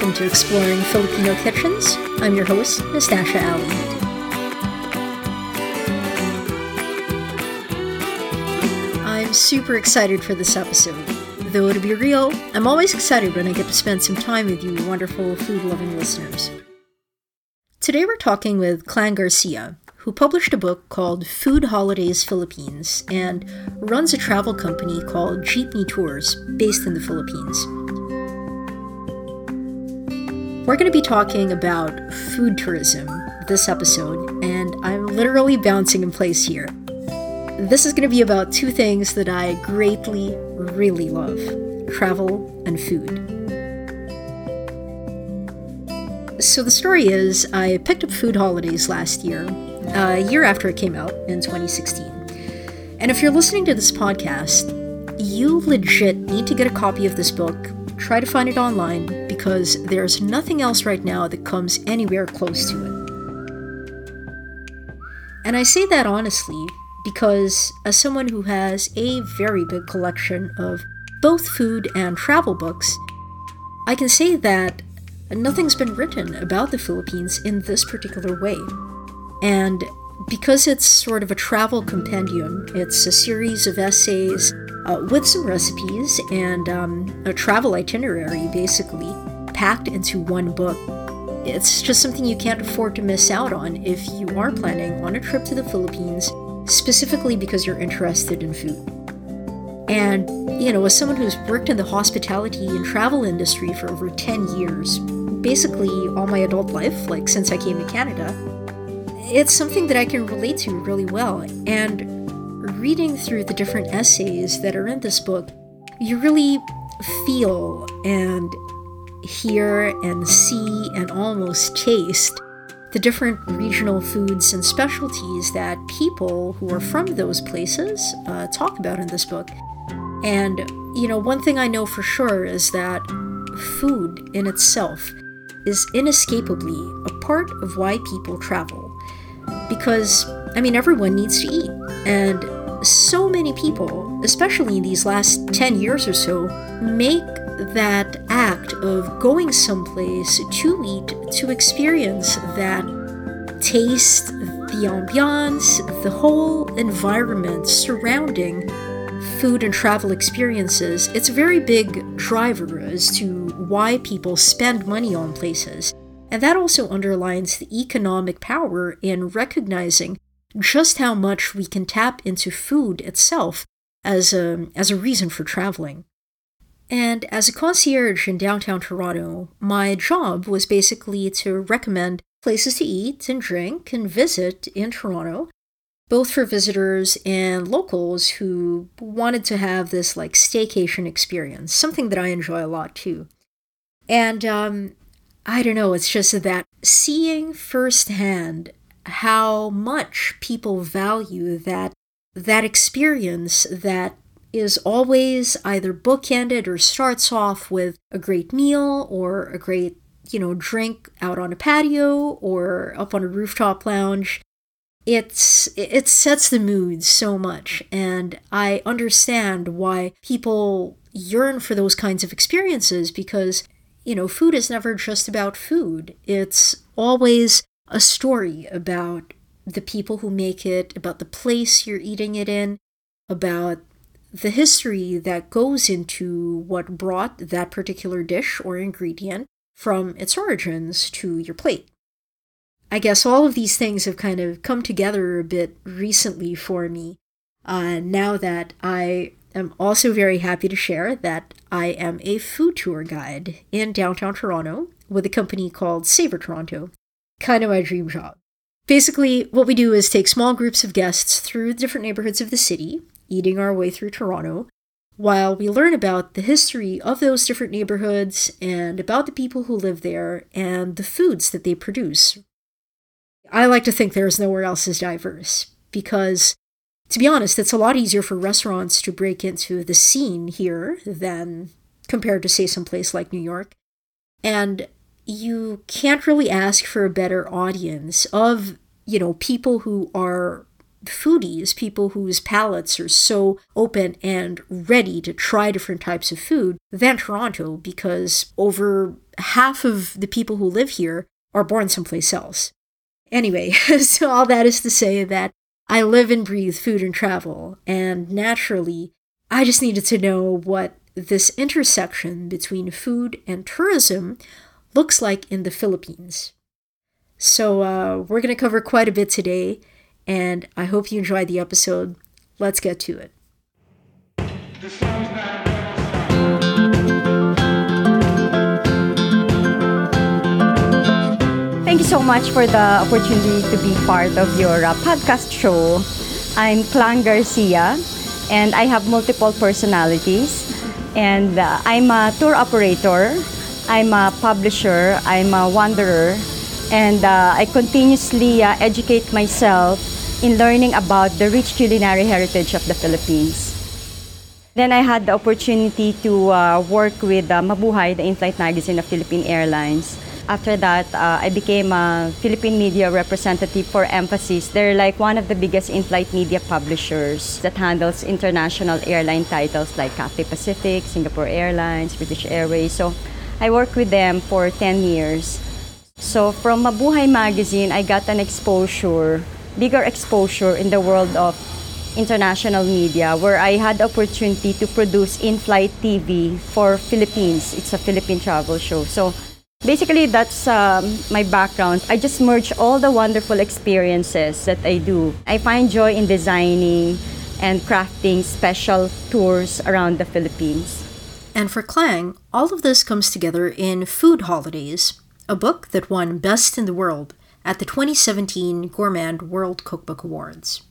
welcome to Exploring Filipino Kitchens. I'm your host, Nastasha Allen. I'm super excited for this episode. Though to be real, I'm always excited when I get to spend some time with you wonderful food loving listeners. Today we're talking with Klang Garcia, who published a book called Food Holidays Philippines and runs a travel company called Jeepney Tours based in the Philippines. We're going to be talking about food tourism this episode, and I'm literally bouncing in place here. This is going to be about two things that I greatly, really love travel and food. So, the story is I picked up Food Holidays last year, a year after it came out in 2016. And if you're listening to this podcast, you legit need to get a copy of this book. Try to find it online because there's nothing else right now that comes anywhere close to it. And I say that honestly because, as someone who has a very big collection of both food and travel books, I can say that nothing's been written about the Philippines in this particular way. And because it's sort of a travel compendium, it's a series of essays uh, with some recipes and um, a travel itinerary, basically, packed into one book. It's just something you can't afford to miss out on if you are planning on a trip to the Philippines, specifically because you're interested in food. And, you know, as someone who's worked in the hospitality and travel industry for over 10 years, basically all my adult life, like since I came to Canada, it's something that I can relate to really well. And reading through the different essays that are in this book, you really feel and hear and see and almost taste the different regional foods and specialties that people who are from those places uh, talk about in this book. And, you know, one thing I know for sure is that food in itself is inescapably a part of why people travel. Because, I mean, everyone needs to eat. And so many people, especially in these last 10 years or so, make that act of going someplace to eat, to experience that taste, the ambiance, the whole environment surrounding food and travel experiences. It's a very big driver as to why people spend money on places. And that also underlines the economic power in recognizing just how much we can tap into food itself as a, as a reason for traveling. And as a concierge in downtown Toronto, my job was basically to recommend places to eat and drink and visit in Toronto, both for visitors and locals who wanted to have this like staycation experience, something that I enjoy a lot too. And um, I don't know, it's just that seeing firsthand how much people value that that experience that is always either bookended or starts off with a great meal or a great, you know, drink out on a patio or up on a rooftop lounge. It's it sets the mood so much and I understand why people yearn for those kinds of experiences because you know, food is never just about food. It's always a story about the people who make it, about the place you're eating it in, about the history that goes into what brought that particular dish or ingredient from its origins to your plate. I guess all of these things have kind of come together a bit recently for me uh, now that I am also very happy to share that I am a food tour guide in downtown Toronto with a company called Savor Toronto. Kind of my dream job. Basically, what we do is take small groups of guests through different neighborhoods of the city, eating our way through Toronto, while we learn about the history of those different neighborhoods and about the people who live there and the foods that they produce. I like to think there's nowhere else as diverse because to be honest, it's a lot easier for restaurants to break into the scene here than compared to, say, some place like New York. And you can't really ask for a better audience of, you know, people who are foodies, people whose palates are so open and ready to try different types of food than Toronto because over half of the people who live here are born someplace else. Anyway, so all that is to say that I live and breathe food and travel, and naturally, I just needed to know what this intersection between food and tourism looks like in the Philippines. So, uh, we're going to cover quite a bit today, and I hope you enjoyed the episode. Let's get to it. Thank you so much for the opportunity to be part of your uh, podcast show. I'm Klang Garcia, and I have multiple personalities. And uh, I'm a tour operator, I'm a publisher, I'm a wanderer, and uh, I continuously uh, educate myself in learning about the rich culinary heritage of the Philippines. Then I had the opportunity to uh, work with uh, Mabuhay, the in-flight magazine of Philippine Airlines. After that, uh, I became a Philippine media representative for Emphasis. They're like one of the biggest in-flight media publishers that handles international airline titles like Cathay Pacific, Singapore Airlines, British Airways. So I worked with them for 10 years. So from Mabuhay magazine, I got an exposure, bigger exposure in the world of international media where I had the opportunity to produce in-flight TV for Philippines. It's a Philippine travel show. So Basically, that's um, my background. I just merge all the wonderful experiences that I do. I find joy in designing and crafting special tours around the Philippines. And for Klang, all of this comes together in Food Holidays, a book that won Best in the World at the 2017 Gourmand World Cookbook Awards.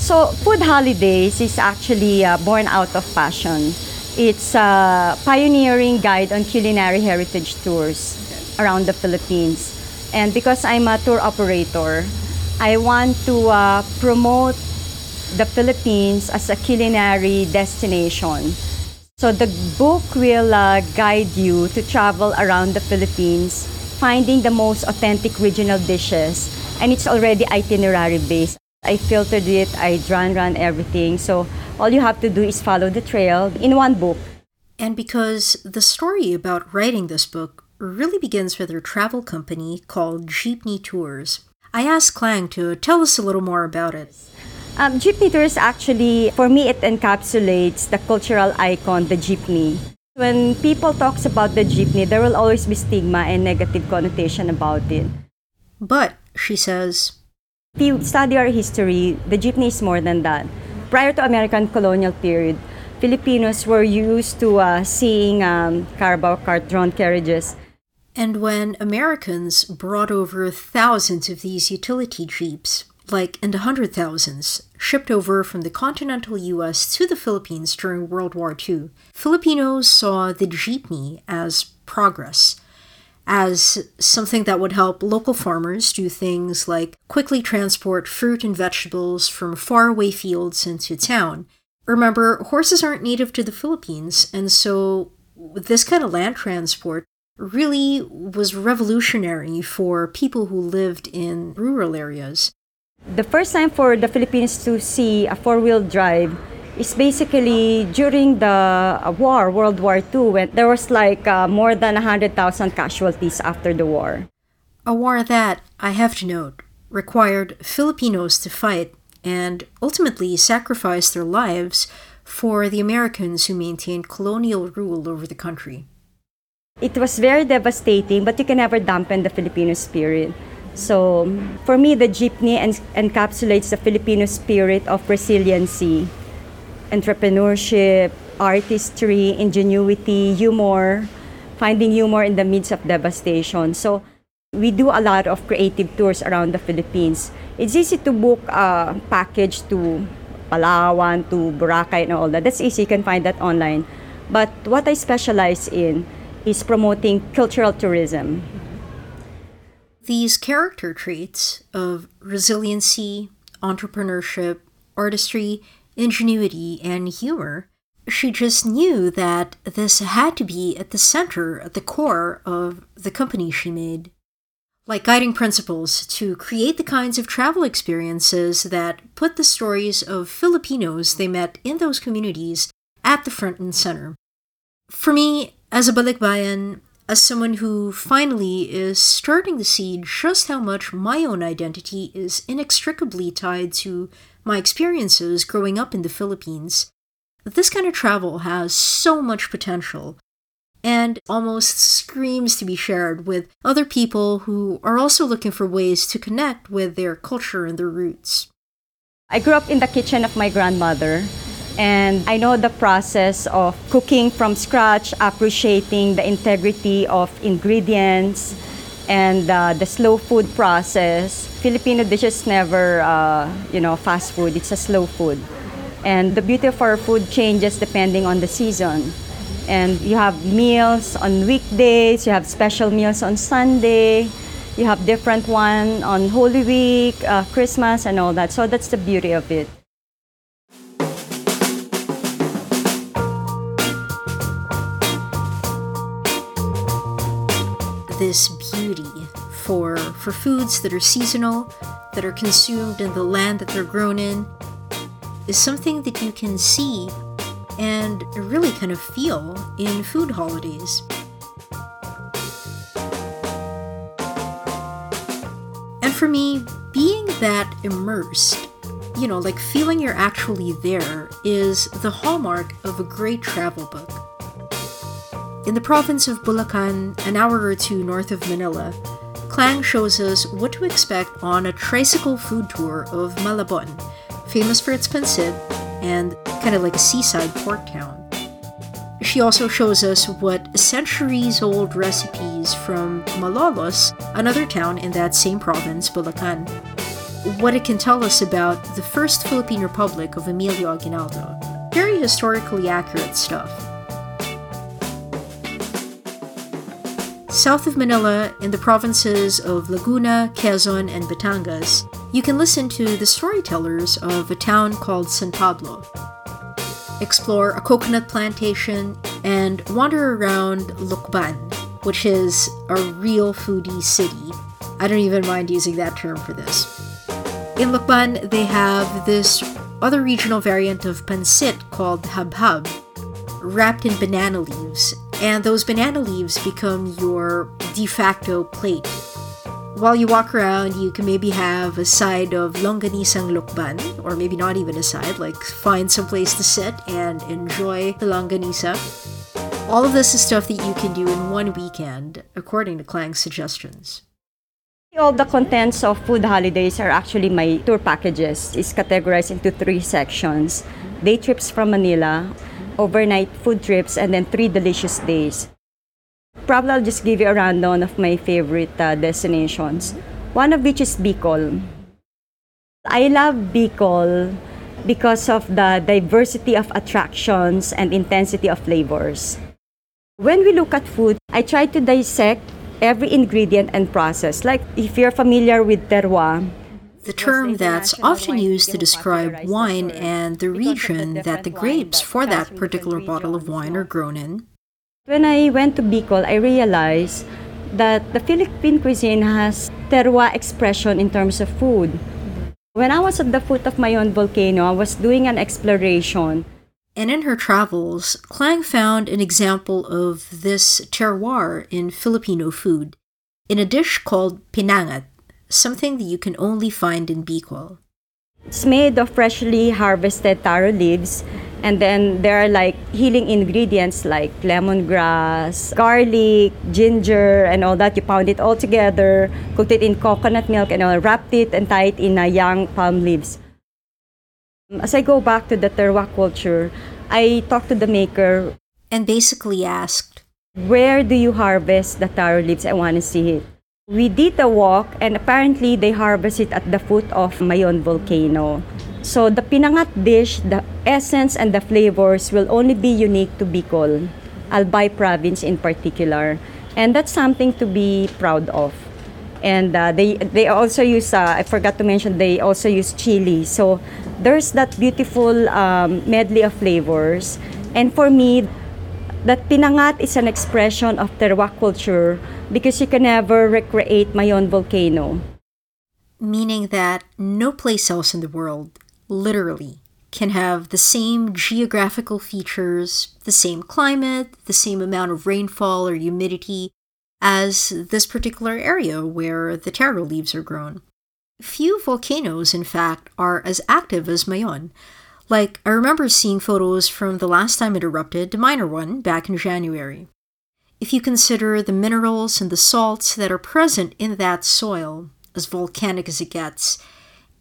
So, Food Holidays is actually uh, born out of passion. It's a pioneering guide on culinary heritage tours around the Philippines. And because I'm a tour operator, I want to uh, promote the Philippines as a culinary destination. So the book will uh, guide you to travel around the Philippines, finding the most authentic regional dishes, and it's already itinerary based. I filtered it, I run run everything. So all you have to do is follow the trail in one book. And because the story about writing this book really begins with her travel company called Jeepney Tours, I asked Klang to tell us a little more about it. Um, jeepney Tours actually, for me, it encapsulates the cultural icon, the jeepney. When people talks about the jeepney, there will always be stigma and negative connotation about it. But, she says, if you study our history, the jeepney is more than that prior to American colonial period, Filipinos were used to uh, seeing um, Carabao cart drawn carriages. And when Americans brought over thousands of these utility jeeps, like in the hundred thousands, shipped over from the continental US to the Philippines during World War II, Filipinos saw the jeepney as progress as something that would help local farmers do things like quickly transport fruit and vegetables from faraway fields into town. Remember, horses aren't native to the Philippines, and so this kind of land transport really was revolutionary for people who lived in rural areas. The first time for the Philippines to see a four wheel drive is basically during the uh, war, World War II, when there was like uh, more than 100,000 casualties after the war. A war that, I have to note, required Filipinos to fight and ultimately sacrifice their lives for the Americans who maintained colonial rule over the country. It was very devastating, but you can never dampen the Filipino spirit. So, for me, the jeepney encapsulates the Filipino spirit of resiliency entrepreneurship, artistry, ingenuity, humor, finding humor in the midst of devastation. So we do a lot of creative tours around the Philippines. It's easy to book a package to Palawan, to Boracay and all that. That's easy, you can find that online. But what I specialize in is promoting cultural tourism. These character traits of resiliency, entrepreneurship, artistry, ingenuity, and humor. She just knew that this had to be at the center, at the core of the company she made. Like guiding principles to create the kinds of travel experiences that put the stories of Filipinos they met in those communities at the front and center. For me, as a balikbayan, as someone who finally is starting to see just how much my own identity is inextricably tied to my experiences growing up in the Philippines, this kind of travel has so much potential and almost screams to be shared with other people who are also looking for ways to connect with their culture and their roots. I grew up in the kitchen of my grandmother, and I know the process of cooking from scratch, appreciating the integrity of ingredients, and uh, the slow food process. Filipino dishes never, uh, you know, fast food. It's a slow food, and the beauty of our food changes depending on the season and you have meals on weekdays, you have special meals on Sunday, you have different one on Holy Week, uh, Christmas, and all that. So that's the beauty of it. This beauty for for foods that are seasonal, that are consumed in the land that they're grown in, is something that you can see and really kind of feel in food holidays. And for me, being that immersed, you know, like feeling you're actually there, is the hallmark of a great travel book. In the province of Bulacan, an hour or two north of Manila, Klang shows us what to expect on a tricycle food tour of Malabon, famous for its pancit and kind of like a seaside port town. She also shows us what centuries old recipes from Malolos, another town in that same province, Bulacan, what it can tell us about the first Philippine Republic of Emilio Aguinaldo. Very historically accurate stuff. South of Manila, in the provinces of Laguna, Quezon, and Batangas, you can listen to the storytellers of a town called San Pablo. Explore a coconut plantation and wander around Lucban, which is a real foodie city. I don't even mind using that term for this. In Lucban, they have this other regional variant of pancit called habhab, wrapped in banana leaves, and those banana leaves become your de facto plate while you walk around, you can maybe have a side of Longganisang Lucban, or maybe not even a side, like find some place to sit and enjoy the Longanisa. All of this is stuff that you can do in one weekend, according to Klang's suggestions. All the contents of food holidays are actually my tour packages. It's categorized into three sections. Day trips from Manila, overnight food trips, and then three delicious days. Probably I'll just give you a rundown of my favorite uh, destinations. One of which is Bicol. I love Bicol because of the diversity of attractions and intensity of flavors. When we look at food, I try to dissect every ingredient and process. Like if you're familiar with terroir, the term that's often used to describe wine and the region that the grapes for that particular bottle of wine are grown in. When I went to Bicol, I realized that the Philippine cuisine has terroir expression in terms of food. When I was at the foot of Mayon volcano, I was doing an exploration. And in her travels, Klang found an example of this terroir in Filipino food in a dish called pinangat, something that you can only find in Bicol. It's made of freshly harvested taro leaves and then there are like healing ingredients like lemongrass, garlic, ginger, and all that. You pound it all together, cooked it in coconut milk, and all, wrapped it and tied it in a young palm leaves. As I go back to the terroir culture, I talked to the maker and basically asked, Where do you harvest the taro leaves? I want to see it. We did a walk, and apparently they harvest it at the foot of Mayon volcano. So the pinangat dish, the essence and the flavors will only be unique to Bicol, Albay province in particular. And that's something to be proud of. And uh, they, they also use, uh, I forgot to mention, they also use chili. So there's that beautiful um, medley of flavors. And for me, that pinangat is an expression of terroir culture because you can never recreate Mayon volcano. Meaning that no place else in the world literally, can have the same geographical features, the same climate, the same amount of rainfall or humidity, as this particular area where the taro leaves are grown. Few volcanoes, in fact, are as active as Mayon. Like, I remember seeing photos from the last time it erupted, the minor one, back in January. If you consider the minerals and the salts that are present in that soil, as volcanic as it gets,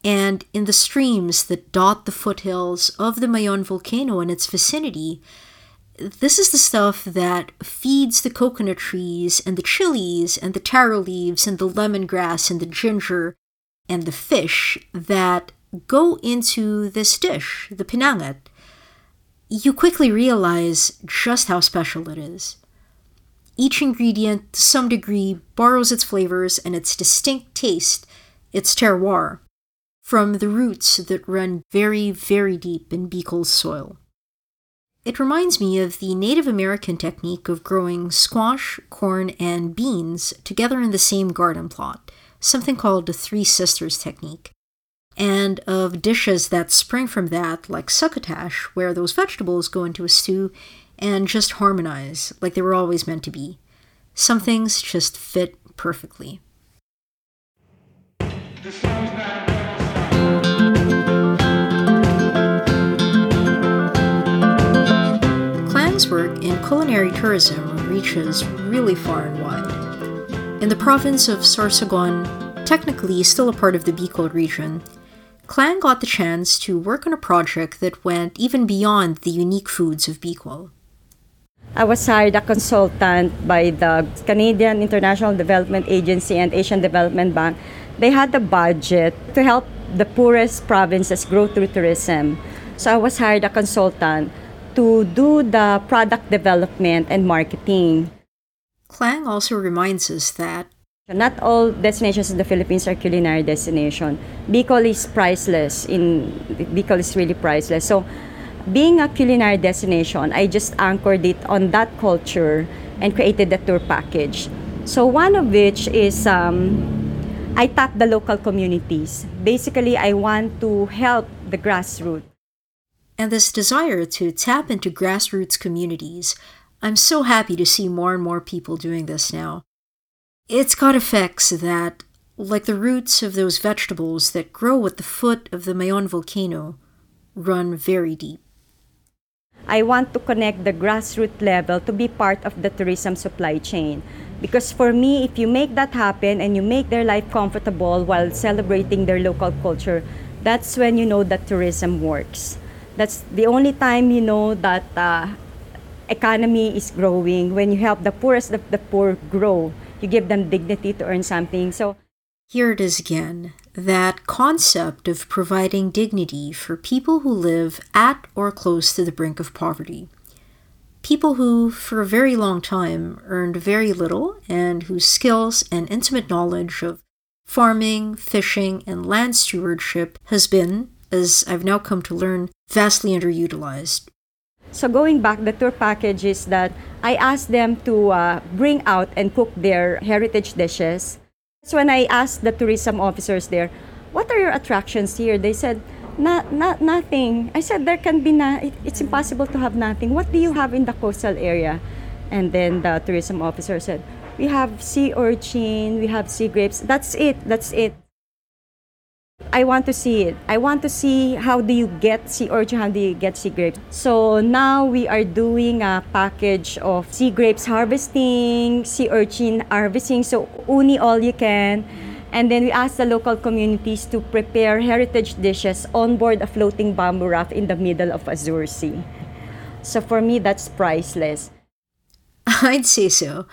and in the streams that dot the foothills of the Mayon volcano and its vicinity, this is the stuff that feeds the coconut trees and the chilies and the taro leaves and the lemongrass and the ginger and the fish that go into this dish, the pinangat. You quickly realize just how special it is. Each ingredient, to some degree, borrows its flavors and its distinct taste, its terroir, from the roots that run very, very deep in Bicol's soil. It reminds me of the Native American technique of growing squash, corn, and beans together in the same garden plot, something called the Three Sisters technique, and of dishes that spring from that, like succotash, where those vegetables go into a stew and just harmonize like they were always meant to be. Some things just fit perfectly. Klang's work in culinary tourism reaches really far and wide. In the province of Sorsogon, technically still a part of the Bicol region, Klang got the chance to work on a project that went even beyond the unique foods of Bicol. I was hired a consultant by the Canadian International Development Agency and Asian Development Bank. They had the budget to help the poorest provinces grow through tourism. So I was hired a consultant to do the product development and marketing. Klang also reminds us that not all destinations in the Philippines are culinary destination. Bicol is priceless. In Bicol is really priceless. So being a culinary destination, I just anchored it on that culture and created the tour package. So one of which is um, I tap the local communities. Basically, I want to help the grassroots. And this desire to tap into grassroots communities, I'm so happy to see more and more people doing this now. It's got effects that, like the roots of those vegetables that grow at the foot of the Mayon volcano, run very deep. I want to connect the grassroots level to be part of the tourism supply chain. Because for me, if you make that happen and you make their life comfortable while celebrating their local culture, that's when you know that tourism works. That's the only time you know that uh, economy is growing when you help the poorest of the poor grow. You give them dignity to earn something. So here it is again that concept of providing dignity for people who live at or close to the brink of poverty. People who, for a very long time, earned very little and whose skills and intimate knowledge of farming, fishing, and land stewardship has been, as I've now come to learn, vastly underutilized. So, going back, the tour package is that I asked them to uh, bring out and cook their heritage dishes so when I asked the tourism officers there, what are your attractions here? They said, not, not, nothing. I said, there can be, na- it, it's impossible to have nothing. What do you have in the coastal area? And then the tourism officer said, we have sea urchin, we have sea grapes. That's it, that's it. I want to see it. I want to see how do you get sea urchin, how do you get sea grapes. So now we are doing a package of sea grapes harvesting, sea urchin harvesting, so uni all you can. And then we ask the local communities to prepare heritage dishes on board a floating bamboo raft in the middle of Azure Sea. So for me, that's priceless. I'd say so.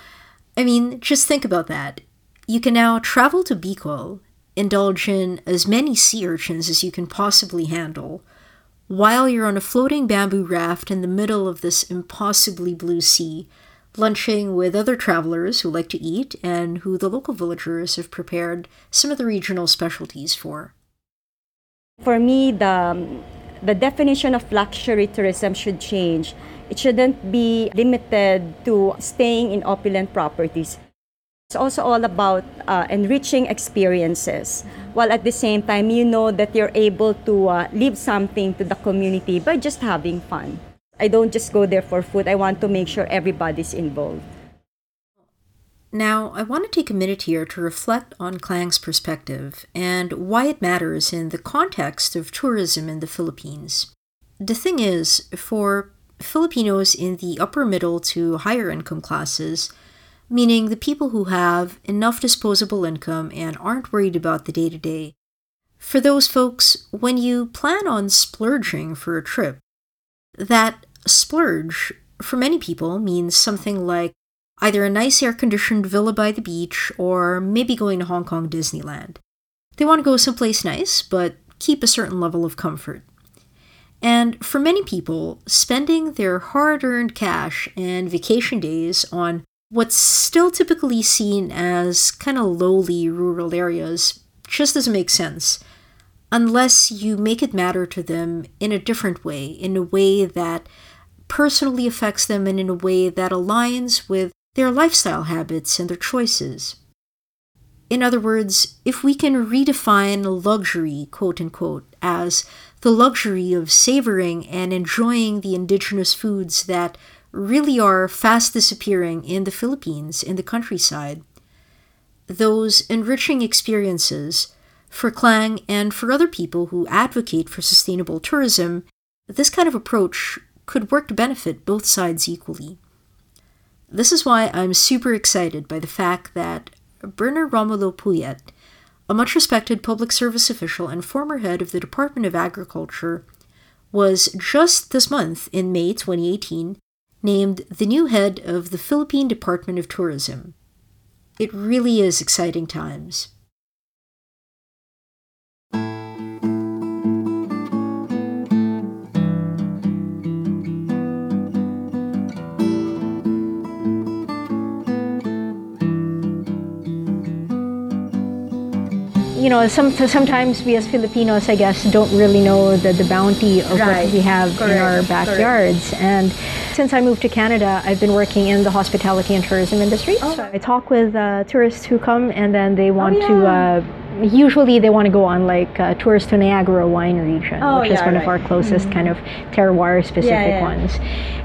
I mean, just think about that. You can now travel to Bicol indulge in as many sea urchins as you can possibly handle, while you're on a floating bamboo raft in the middle of this impossibly blue sea, lunching with other travelers who like to eat and who the local villagers have prepared some of the regional specialties for. For me, the, um, the definition of luxury tourism should change. It shouldn't be limited to staying in opulent properties. It's also all about uh, enriching experiences, while at the same time, you know that you're able to uh, leave something to the community by just having fun. I don't just go there for food, I want to make sure everybody's involved. Now, I want to take a minute here to reflect on Klang's perspective and why it matters in the context of tourism in the Philippines. The thing is, for Filipinos in the upper middle to higher income classes, meaning the people who have enough disposable income and aren't worried about the day to day, for those folks, when you plan on splurging for a trip, that splurge for many people means something like either a nice air conditioned villa by the beach or maybe going to Hong Kong Disneyland. They want to go someplace nice, but keep a certain level of comfort. And for many people, spending their hard earned cash and vacation days on what's still typically seen as kind of lowly rural areas just doesn't make sense unless you make it matter to them in a different way, in a way that personally affects them and in a way that aligns with their lifestyle habits and their choices. In other words, if we can redefine luxury, quote unquote, as the luxury of savoring and enjoying the indigenous foods that really are fast disappearing in the Philippines, in the countryside, those enriching experiences for Klang and for other people who advocate for sustainable tourism, this kind of approach could work to benefit both sides equally. This is why I'm super excited by the fact that Bernadette Romulo Puyat, a much respected public service official and former head of the Department of Agriculture, was just this month, in May 2018, named the new head of the Philippine Department of Tourism. It really is exciting times. You know, some sometimes we as Filipinos, I guess, don't really know the, the bounty of right. what we have Correct. in our backyards. Correct. And since I moved to Canada, I've been working in the hospitality and tourism industry. Oh. So I talk with uh, tourists who come and then they want oh, yeah. to. Uh, usually they want to go on like uh, tours to Niagara wine region, oh, which yeah, is one right. of our closest mm-hmm. kind of terroir specific yeah, ones.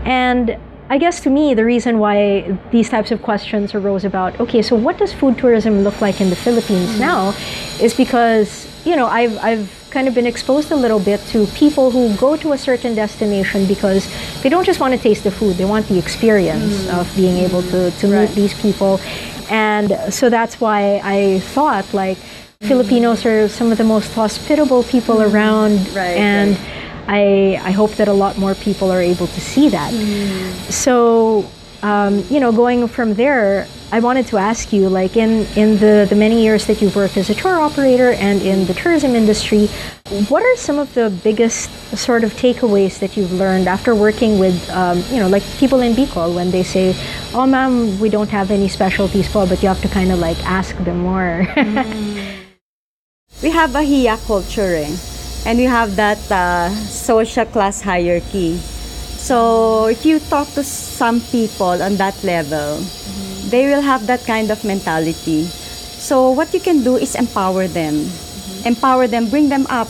And I guess to me, the reason why these types of questions arose about, okay, so what does food tourism look like in the Philippines mm-hmm. now, is because, you know, I've, I've kind of been exposed a little bit to people who go to a certain destination because they don't just want to taste the food, they want the experience mm-hmm. of being able to, to right. meet these people. And so that's why I thought, like, mm-hmm. Filipinos are some of the most hospitable people mm-hmm. around. Right, and right I, I hope that a lot more people are able to see that. Mm. So, um, you know, going from there, I wanted to ask you, like in, in the, the many years that you've worked as a tour operator and in the tourism industry, what are some of the biggest sort of takeaways that you've learned after working with, um, you know, like people in Bicol when they say, oh, ma'am, we don't have any specialties po, but you have to kind of like ask them more. mm. We have a hiya culture. Eh? And you have that uh, social class hierarchy. So if you talk to some people on that level, mm-hmm. they will have that kind of mentality. So what you can do is empower them. Mm-hmm. Empower them, bring them up,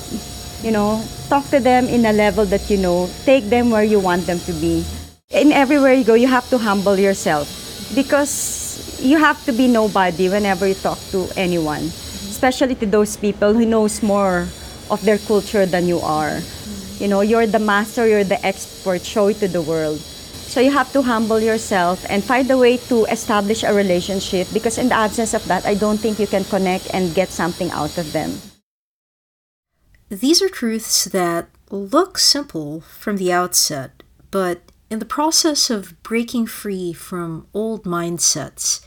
you know, talk to them in a level that you know, take them where you want them to be. In everywhere you go, you have to humble yourself because you have to be nobody whenever you talk to anyone, especially to those people who knows more of their culture than you are. Mm. You know, you're the master, you're the expert, show it to the world. So you have to humble yourself and find a way to establish a relationship because in the absence of that, I don't think you can connect and get something out of them. These are truths that look simple from the outset, but in the process of breaking free from old mindsets,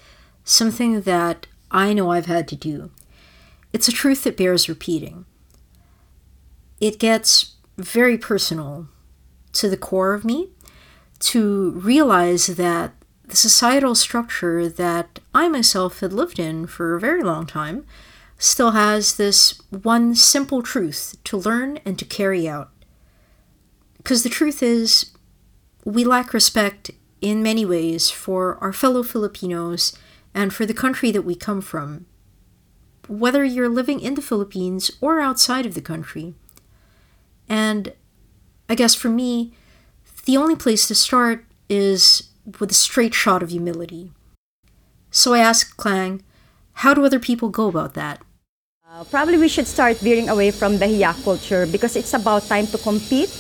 something that I know I've had to do, it's a truth that bears repeating it gets very personal to the core of me to realize that the societal structure that I myself had lived in for a very long time still has this one simple truth to learn and to carry out. Because the truth is, we lack respect in many ways for our fellow Filipinos and for the country that we come from, whether you're living in the Philippines or outside of the country. And I guess for me, the only place to start is with a straight shot of humility. So I asked Klang, how do other people go about that? Uh, probably we should start veering away from the hiya culture because it's about time to compete.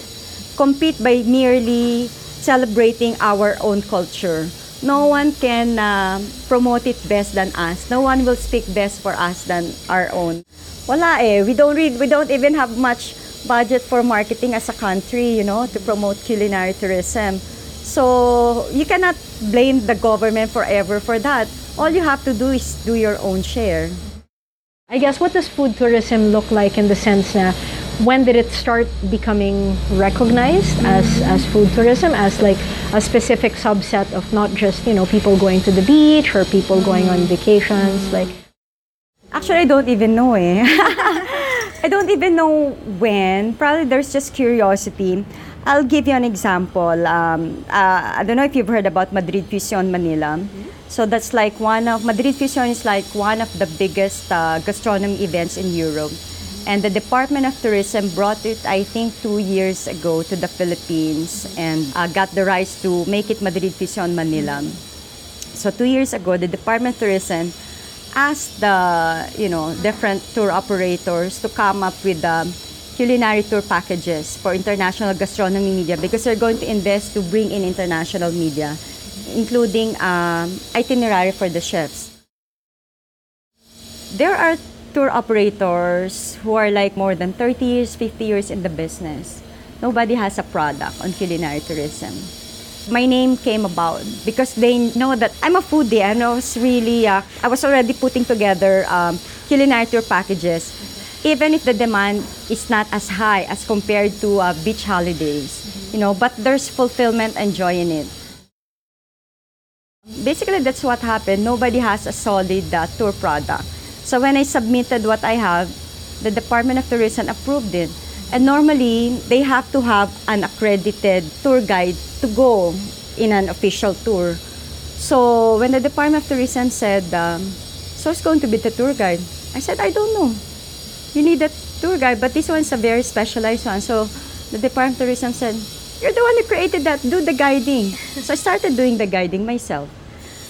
Compete by merely celebrating our own culture. No one can uh, promote it best than us. No one will speak best for us than our own. Wala eh. We don't read, we don't even have much budget for marketing as a country, you know, to promote culinary tourism. So you cannot blame the government forever for that. All you have to do is do your own share. I guess what does food tourism look like in the sense that when did it start becoming recognized as, as food tourism as like a specific subset of not just you know people going to the beach or people going on vacations like actually i don't even know eh i don't even know when. Probably there's just curiosity. I'll give you an example. Um, uh, i don't know if you've heard about madrid fusion manila. Mm-hmm. So that's like one of Madrid Fusion is like one of the biggest uh, gastronomy events in Europe. And the Department of Tourism brought it, I think, two years ago to the Philippines and uh, got the rights to make it Madrid Fusion Manila. So two years ago, the Department of Tourism asked the you know different tour operators to come up with the culinary tour packages for international gastronomy media because they're going to invest to bring in international media including um, itinerary for the chefs. There are tour operators who are like more than 30 years, 50 years in the business. Nobody has a product on culinary tourism. My name came about because they know that I'm a foodie and I was really, uh, I was already putting together um, culinary tour packages even if the demand is not as high as compared to uh, beach holidays, you know, but there's fulfillment and joy in it. Basically, that's what happened. Nobody has a solid uh, tour product. So when I submitted what I have, the Department of Tourism approved it. And normally, they have to have an accredited tour guide to go in an official tour. So when the Department of Tourism said, um, so it's going to be the tour guide, I said, I don't know. You need a tour guide, but this one's a very specialized one. So the Department of Tourism said, you're the one who created that, do the guiding. So I started doing the guiding myself.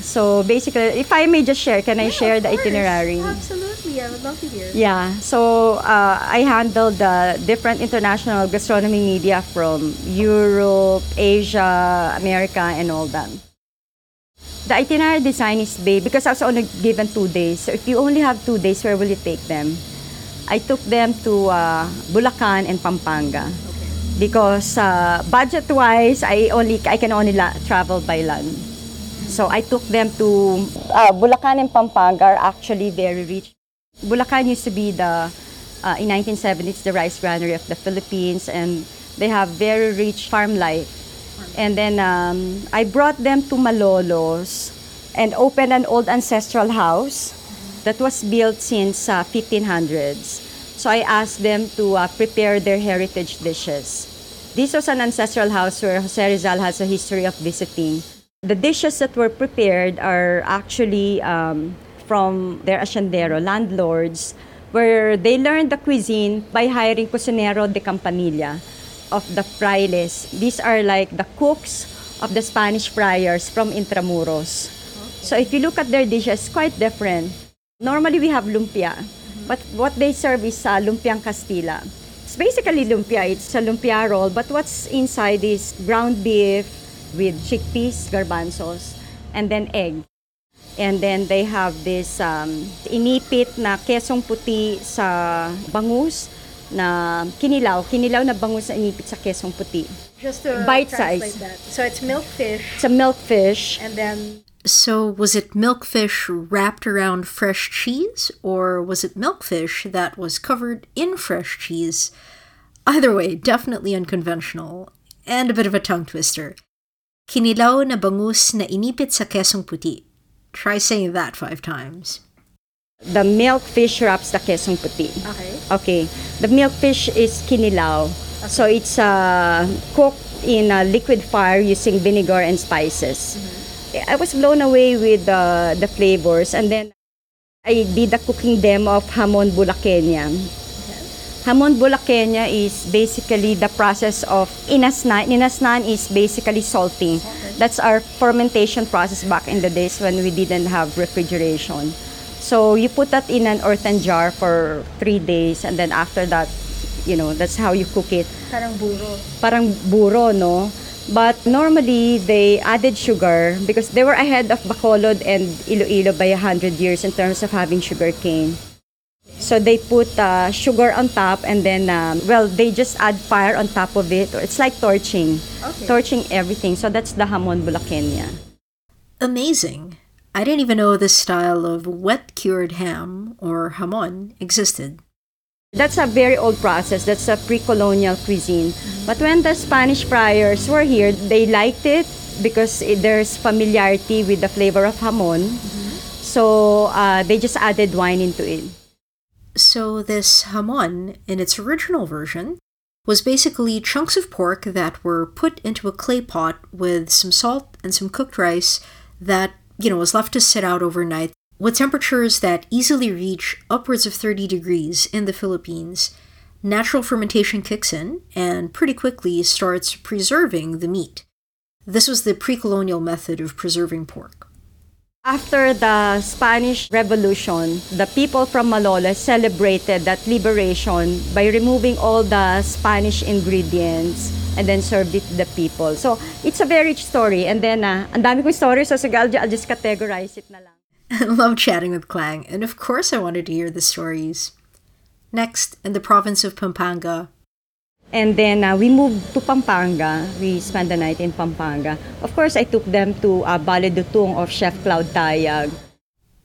So basically, if I may just share, can I share the itinerary? Absolutely, I would love to hear. Yeah, so uh, I handled the different international gastronomy media from Europe, Asia, America, and all that. The itinerary design is based because I was only given two days. So if you only have two days, where will you take them? I took them to uh, Bulacan and Pampanga because uh, budget-wise, I only I can only la- travel by land. So I took them to uh, Bulacan and Pampanga are actually very rich. Bulacan used to be the uh, in 1970s the rice granary of the Philippines, and they have very rich farm life. And then um, I brought them to Malolos and opened an old ancestral house that was built since uh, 1500s. So I asked them to uh, prepare their heritage dishes. This was an ancestral house where Jose Rizal has a history of visiting. The dishes that were prepared are actually um, from their ascendero, landlords, where they learned the cuisine by hiring cocinero de campanilla of the frailes. These are like the cooks of the Spanish friars from Intramuros. So if you look at their dishes, quite different. Normally we have lumpia, but what they serve is uh, lumpiang Castilla. It's basically lumpia. It's a lumpia roll, but what's inside is ground beef, with chickpeas, garbanzos, and then egg. And then they have this um, inipit na kesong puti sa bangus na kinilaw. Kinilaw na bangus na inipit sa kesong puti. Just to Bite size. that. So it's milkfish. It's a milkfish. And then. So was it milkfish wrapped around fresh cheese, or was it milkfish that was covered in fresh cheese? Either way, definitely unconventional, and a bit of a tongue twister. Kinilaw na bangus na inipit sa kesong puti. Try saying that five times. The milkfish wraps the kesong puti. Okay. Okay. The milkfish is kinilaw. Okay. So it's uh, cooked in a liquid fire using vinegar and spices. Mm-hmm. I was blown away with uh, the flavors and then I did a cooking demo of hamon bulaqueña. Hamon bulaqueña is basically the process of inasnan. Inasnan is basically salting. That's our fermentation process back in the days when we didn't have refrigeration. So you put that in an earthen jar for three days, and then after that, you know, that's how you cook it. Parang buro. Parang buro, no? But normally, they added sugar because they were ahead of Bacolod and Iloilo by 100 years in terms of having sugar cane. So they put uh, sugar on top and then, um, well, they just add fire on top of it. It's like torching, Okay. torching everything. So that's the hamon bulaqueña. Amazing. I didn't even know this style of wet cured ham, or hamon, existed. That's a very old process. That's a pre-colonial cuisine. But when the Spanish friars were here, they liked it because there's familiarity with the flavor of hamon. So uh, they just added wine into it. So, this hamon, in its original version, was basically chunks of pork that were put into a clay pot with some salt and some cooked rice that, you know, was left to sit out overnight with temperatures that easily reach upwards of 30 degrees in the Philippines. Natural fermentation kicks in and pretty quickly starts preserving the meat. This was the pre colonial method of preserving pork. After the Spanish Revolution, the people from Malolos celebrated that liberation by removing all the Spanish ingredients and then served it to the people. So, it's a very rich story. And then, uh, ang dami kong stories, so sige, I'll just categorize it na lang. I love chatting with Klang, and of course I wanted to hear the stories. Next, in the province of Pampanga, And then uh, we moved to Pampanga. We spent the night in Pampanga. Of course, I took them to uh, Bale Dutung of Chef Claude Tayag.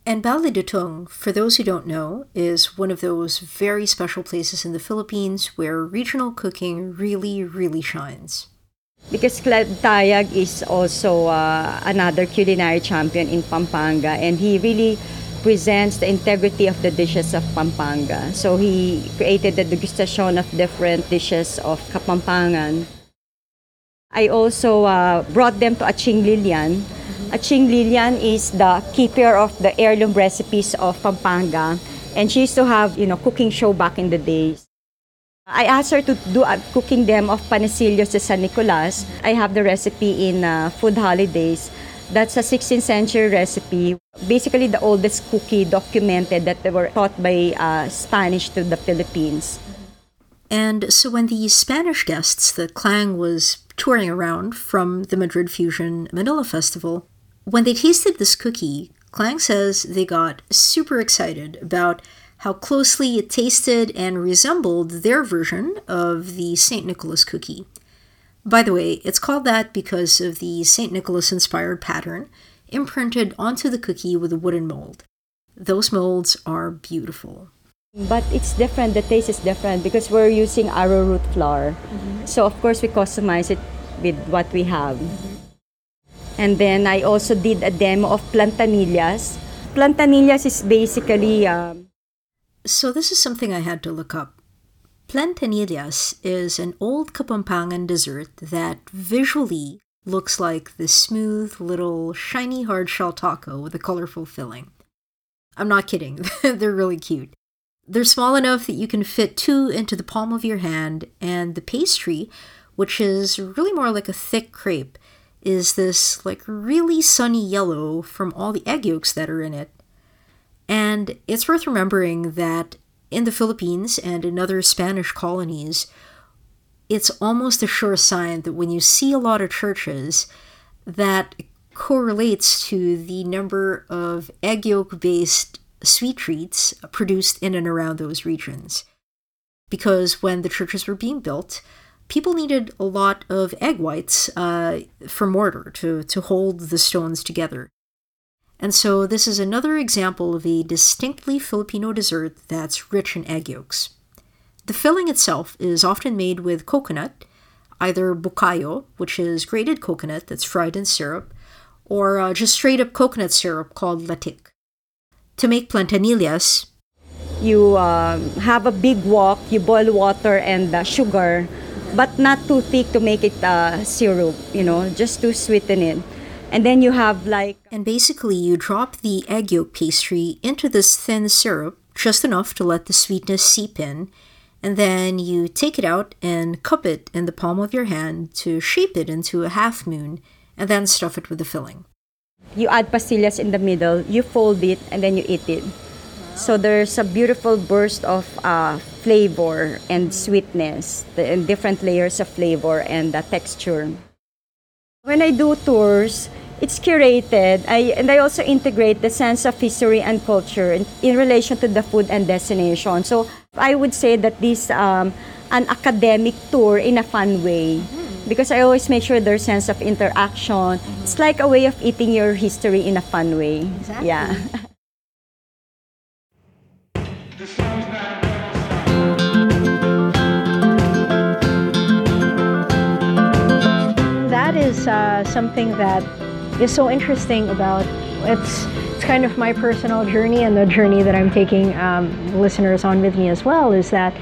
and Bale Dutung, for those who don't know, is one of those very special places in the Philippines where regional cooking really, really shines. Because Claude Tayag is also uh, another culinary champion in Pampanga, and he really presents the integrity of the dishes of Pampanga. So he created the degustation of different dishes of Kapampangan. I also uh, brought them to Aching Lilian. Aching Lilian is the keeper of the heirloom recipes of Pampanga, and she used to have, you know, cooking show back in the days. I asked her to do a cooking them of panecillos de San Nicolas. I have the recipe in uh, Food Holidays. That's a 16th century recipe. Basically, the oldest cookie documented that they were taught by uh, Spanish to the Philippines. And so when the Spanish guests that Klang was touring around from the Madrid Fusion Manila Festival, when they tasted this cookie, Klang says they got super excited about how closely it tasted and resembled their version of the St. Nicholas cookie. By the way, it's called that because of the St. Nicholas inspired pattern imprinted onto the cookie with a wooden mold. Those molds are beautiful. But it's different, the taste is different because we're using arrowroot flour. So, of course, we customize it with what we have. And then I also did a demo of plantanillas. Plantanillas is basically um, So this is something I had to look up. Plantanillas is an old Kapampangan dessert that visually looks like this smooth little shiny hard shell taco with a colorful filling. I'm not kidding, they're really cute. They're small enough that you can fit two into the palm of your hand, and the pastry, which is really more like a thick crepe, is this like really sunny yellow from all the egg yolks that are in it. And it's worth remembering that in the Philippines and in other Spanish colonies, it's almost a sure sign that when you see a lot of churches, that correlates to the number of egg yolk based sweet treats produced in and around those regions. Because when the churches were being built, people needed a lot of egg whites uh, for mortar to, to hold the stones together. And so, this is another example of a distinctly Filipino dessert that's rich in egg yolks. The filling itself is often made with coconut, either bukayo, which is grated coconut that's fried in syrup, or uh, just straight up coconut syrup called latik. To make plantanillas, you um, have a big wok, you boil water and uh, sugar, but not too thick to make it uh, syrup, you know, just to sweeten it. And then you have like and basically you drop the egg yolk pastry into this thin syrup, just enough to let the sweetness seep in, and then you take it out and cup it in the palm of your hand to shape it into a half moon and then stuff it with the filling. You add pastillas in the middle, you fold it, and then you eat it. So there's a beautiful burst of uh, flavor and sweetness, the, and different layers of flavor and texture. When I do tours, it's curated. I, and I also integrate the sense of history and culture in, in relation to the food and destination. So I would say that this um, an academic tour in a fun way because I always make sure there's sense of interaction. It's like a way of eating your history in a fun way. Exactly. Yeah. is uh, something that is so interesting about it's it's kind of my personal journey and the journey that I'm taking um, listeners on with me as well is that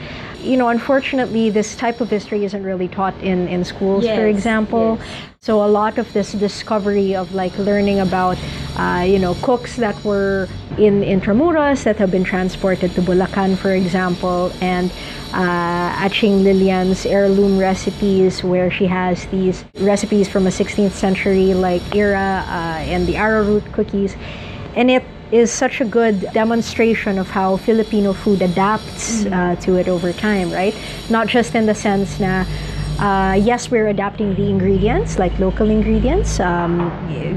you know unfortunately this type of history isn't really taught in in schools for Yes, example. so a lot of this discovery of like learning about uh, you know cooks that were in Intramuros that have been transported to Bulacan for example and uh, Atching Lillian's heirloom recipes where she has these recipes from a 16th century like era uh, and the arrowroot cookies and it is such a good demonstration of how Filipino food adapts uh, to it over time, right? Not just in the sense na uh, yes, we're adapting the ingredients, like local ingredients, um,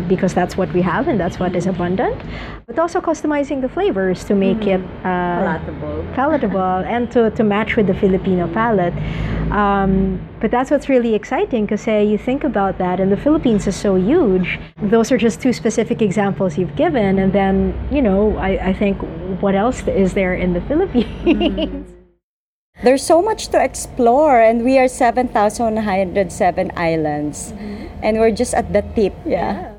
because that's what we have and that's what is abundant, but also customizing the flavors to make it uh, Palatable. palatable and to, to match with the Filipino palate. Um, but that's what's really exciting because say you think about that, and the Philippines is so huge. Those are just two specific examples you've given, and then you know, I, I think what else is there in the Philippines? There's so much to explore, and we are 7,107 islands, mm-hmm. and we're just at the tip. Yeah.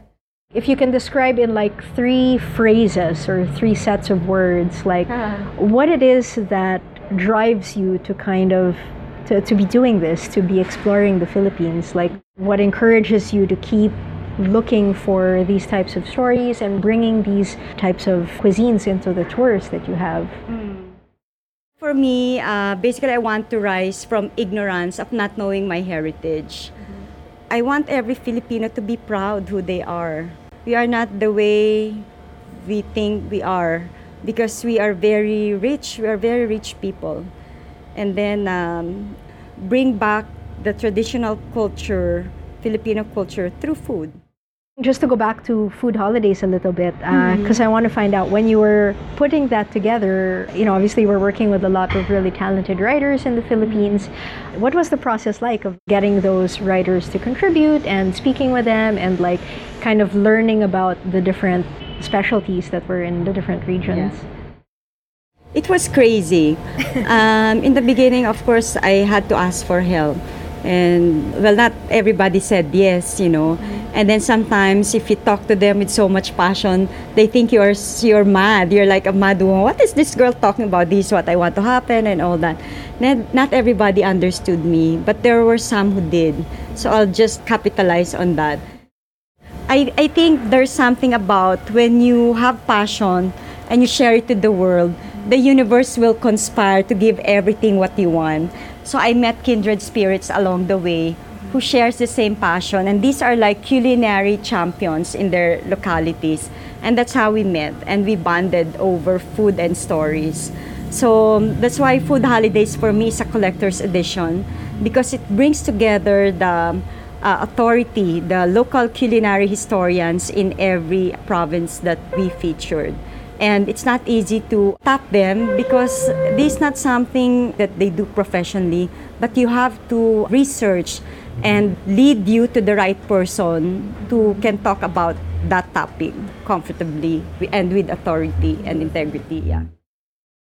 If you can describe in like three phrases or three sets of words, like uh-huh. what it is that drives you to kind of to, to be doing this, to be exploring the Philippines, like what encourages you to keep looking for these types of stories and bringing these types of cuisines into the tours that you have. Mm. For me, uh, basically, I want to rise from ignorance of not knowing my heritage. I want every Filipino to be proud who they are. We are not the way we think we are because we are very rich. We are very rich people. And then um, bring back the traditional culture, Filipino culture, through food. Just to go back to food holidays a little bit, uh, mm-hmm. because I want to find out when you were putting that together. You know, obviously we're working with a lot of really talented writers in the Philippines. Mm-hmm. What was the process like of getting those writers to contribute and speaking with them and like kind of learning about the different specialties that were in the different regions? It was crazy. um, in the beginning, of course, I had to ask for help. And, well, not everybody said yes, you know. And then sometimes, if you talk to them with so much passion, they think you're, you're mad. You're like a mad woman. What is this girl talking about? This is what I want to happen and all that. Not, not everybody understood me, but there were some who did. So I'll just capitalize on that. I, I think there's something about when you have passion and you share it to the world, the universe will conspire to give everything what you want. So I met kindred spirits along the way who shares the same passion and these are like culinary champions in their localities and that's how we met and we bonded over food and stories. So um, that's why Food Holidays for me is a collector's edition because it brings together the uh, authority, the local culinary historians in every province that we featured. And it's not easy to tap them because this is not something that they do professionally, but you have to research and lead you to the right person who can talk about that topic comfortably and with authority and integrity. Yeah.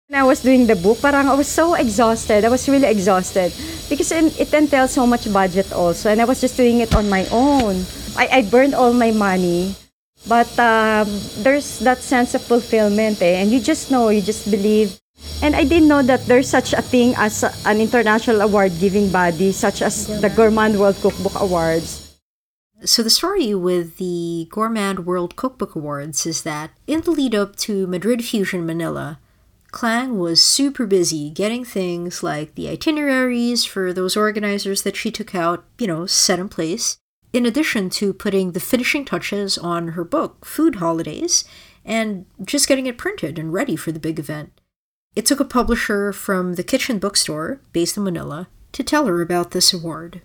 When I was doing the book, parang I was so exhausted. I was really exhausted because it entails so much budget also, and I was just doing it on my own. I, I burned all my money, but um, there's that sense of fulfillment, eh? and you just know, you just believe. And I didn't know that there's such a thing as an international award-giving body, such as the Gourmand World Cookbook Awards. So the story with the Gourmand World Cookbook Awards is that in the lead up to Madrid Fusion Manila, Klang was super busy getting things like the itineraries for those organizers that she took out, you know, set in place, in addition to putting the finishing touches on her book, Food Holidays, and just getting it printed and ready for the big event. It took a publisher from the Kitchen Bookstore, based in Manila, to tell her about this award.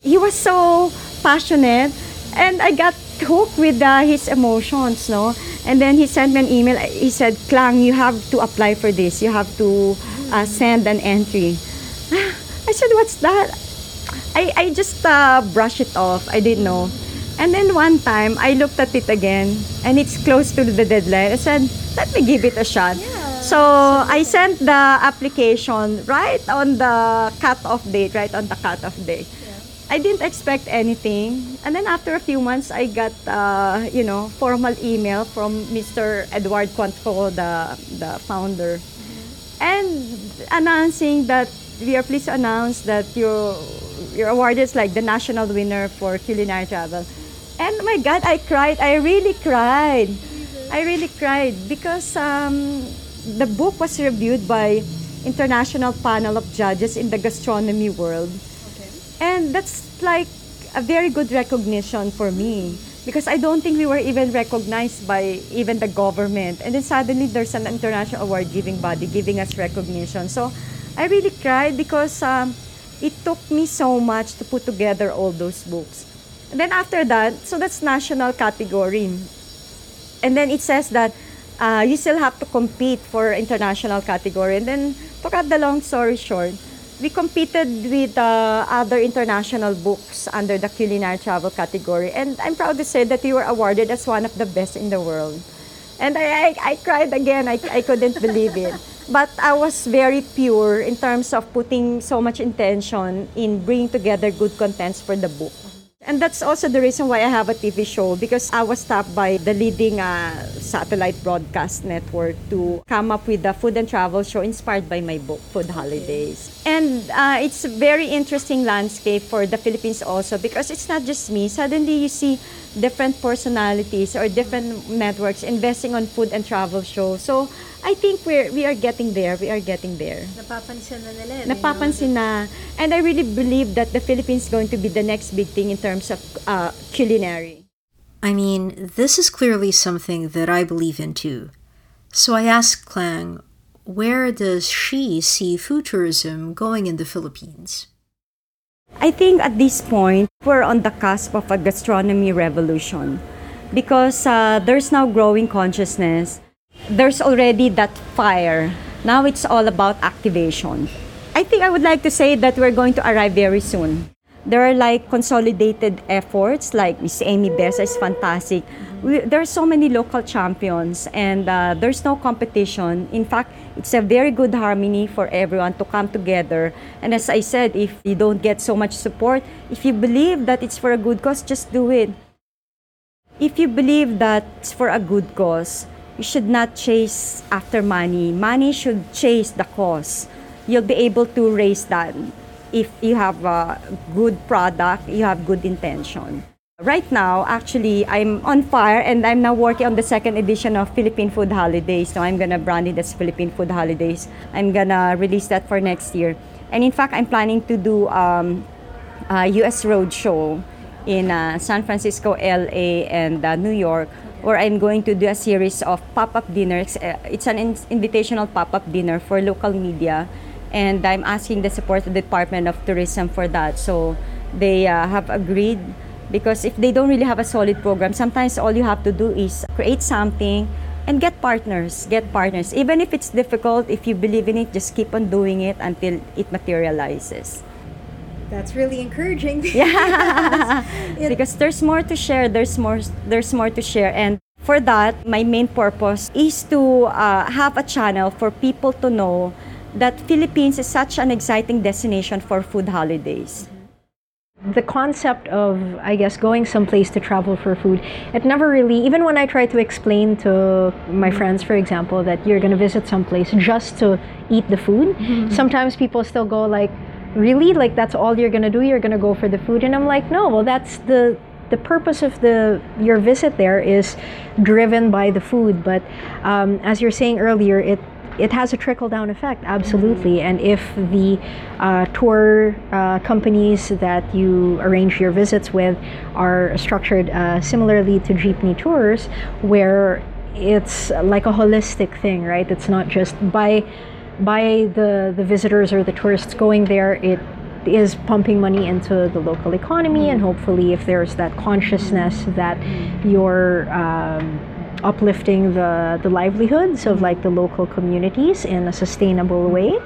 He was so passionate, and I got hooked with uh, his emotions, no? And then he sent me an email. He said, Klang, you have to apply for this. You have to uh, send an entry. I said, what's that? I, I just uh, brushed it off. I didn't know. And then one time, I looked at it again, and it's close to the deadline. I said, let me give it a shot. Yeah, so I sent the application right on the cut-off date, right on the cut-off date. I didn't expect anything. And then after a few months, I got, uh, you know, formal email from Mr. Edward Quanto, the, the founder, mm-hmm. and announcing that we are pleased to announce that your your award is like the national winner for culinary travel. And oh my God, I cried. I really cried. I really cried because um, the book was reviewed by international panel of judges in the gastronomy world. Okay. And that's like a very good recognition for me because I don't think we were even recognized by even the government. And then suddenly there's an international award giving body giving us recognition. So I really cried because um, it took me so much to put together all those books. And then after that, so that's national category. And then it says that uh, you still have to compete for international category. And then to cut the long story short, we competed with uh, other international books under the culinary travel category. And I'm proud to say that we were awarded as one of the best in the world. And I, I, I cried again. I, I couldn't believe it. But I was very pure in terms of putting so much intention in bringing together good contents for the book. And that's also the reason why I have a TV show because I was tapped by the leading uh, satellite broadcast network to come up with a food and travel show inspired by my book, Food Holidays. And uh, it's a very interesting landscape for the Philippines also because it's not just me. Suddenly you see different personalities or different networks investing on food and travel shows. So I think we're we are getting there. We are getting there. Napapansin na nila. Eh, Napapansin na. And I really believe that the Philippines is going to be the next big thing in terms of uh, culinary. I mean, this is clearly something that I believe in too. So I asked Klang, where does she see food tourism going in the Philippines? I think at this point, we're on the cusp of a gastronomy revolution because uh, there's now growing consciousness there's already that fire. Now it's all about activation. I think I would like to say that we're going to arrive very soon. There are like consolidated efforts, like Miss Amy Besa is fantastic. We, there are so many local champions, and uh, there's no competition. In fact, it's a very good harmony for everyone to come together. And as I said, if you don't get so much support, if you believe that it's for a good cause, just do it. If you believe that it's for a good cause, you should not chase after money. Money should chase the cause. You'll be able to raise that if you have a good product, you have good intention. Right now, actually, I'm on fire and I'm now working on the second edition of Philippine Food Holidays. So I'm gonna brand it as Philippine Food Holidays. I'm gonna release that for next year. And in fact, I'm planning to do um, a US roadshow in uh, San Francisco, LA, and uh, New York where I'm going to do a series of pop-up dinners. Uh, it's an in- invitational pop-up dinner for local media, and I'm asking the support of the Department of Tourism for that. So they uh, have agreed because if they don't really have a solid program, sometimes all you have to do is create something and get partners. Get partners, even if it's difficult. If you believe in it, just keep on doing it until it materializes. That's really encouraging. yeah. because there's more to share. There's more. There's more to share, and for that, my main purpose is to uh, have a channel for people to know that Philippines is such an exciting destination for food holidays. The concept of, I guess, going someplace to travel for food, it never really, even when I try to explain to my friends, for example, that you're going to visit someplace just to eat the food, mm-hmm. sometimes people still go like, really like that's all you're gonna do you're gonna go for the food and i'm like no well that's the the purpose of the your visit there is driven by the food but um, as you're saying earlier it it has a trickle down effect, absolutely. And if the uh, tour uh, companies that you arrange your visits with are structured uh, similarly to jeepney tours, where it's like a holistic thing, right? It's not just by by the the visitors or the tourists going there. It is pumping money into the local economy, and hopefully, if there's that consciousness that you're um, uplifting the, the livelihoods of like the local communities in a sustainable way.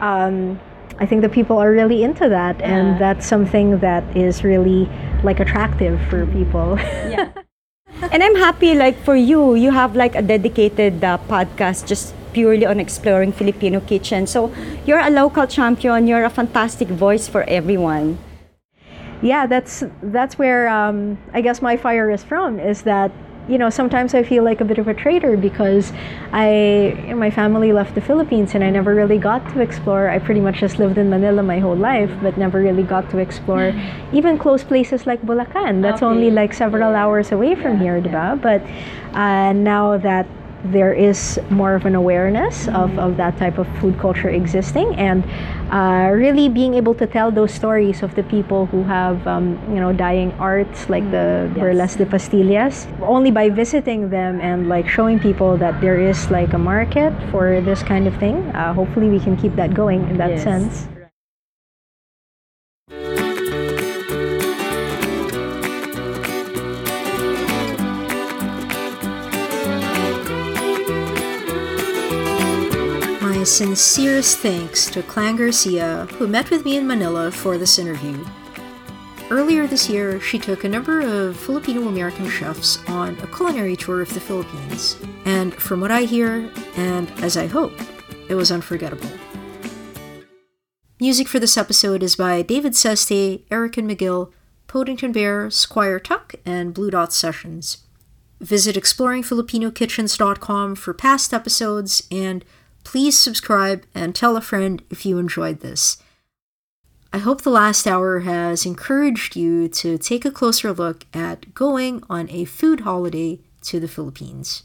Um, I think the people are really into that, and that's something that is really like attractive for people. yeah. And I'm happy, like for you, you have like a dedicated uh, podcast just purely on exploring Filipino kitchen. So you're a local champion. You're a fantastic voice for everyone. Yeah, that's that's where um, I guess my fire is from. Is that you know, sometimes I feel like a bit of a traitor because I, my family left the Philippines and I never really got to explore. I pretty much just lived in Manila my whole life, but never really got to explore even close places like Bulacan. That's okay. only like several hours away from yeah, here, yeah. But uh, now that there is more of an awareness of, of that type of food culture existing and uh, really being able to tell those stories of the people who have um, you know dying arts like the yes. borlas de pastillas only by visiting them and like showing people that there is like a market for this kind of thing uh, hopefully we can keep that going in that yes. sense sincerest thanks to Klang Garcia, who met with me in Manila for this interview. Earlier this year, she took a number of Filipino American chefs on a culinary tour of the Philippines, and from what I hear, and as I hope, it was unforgettable. Music for this episode is by David Seste, Eric and McGill, Podington Bear, Squire Tuck, and Blue Dot Sessions. Visit exploringfilipinokitchens.com for past episodes and Please subscribe and tell a friend if you enjoyed this. I hope the last hour has encouraged you to take a closer look at going on a food holiday to the Philippines.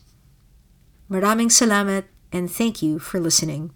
Maraming salamat and thank you for listening.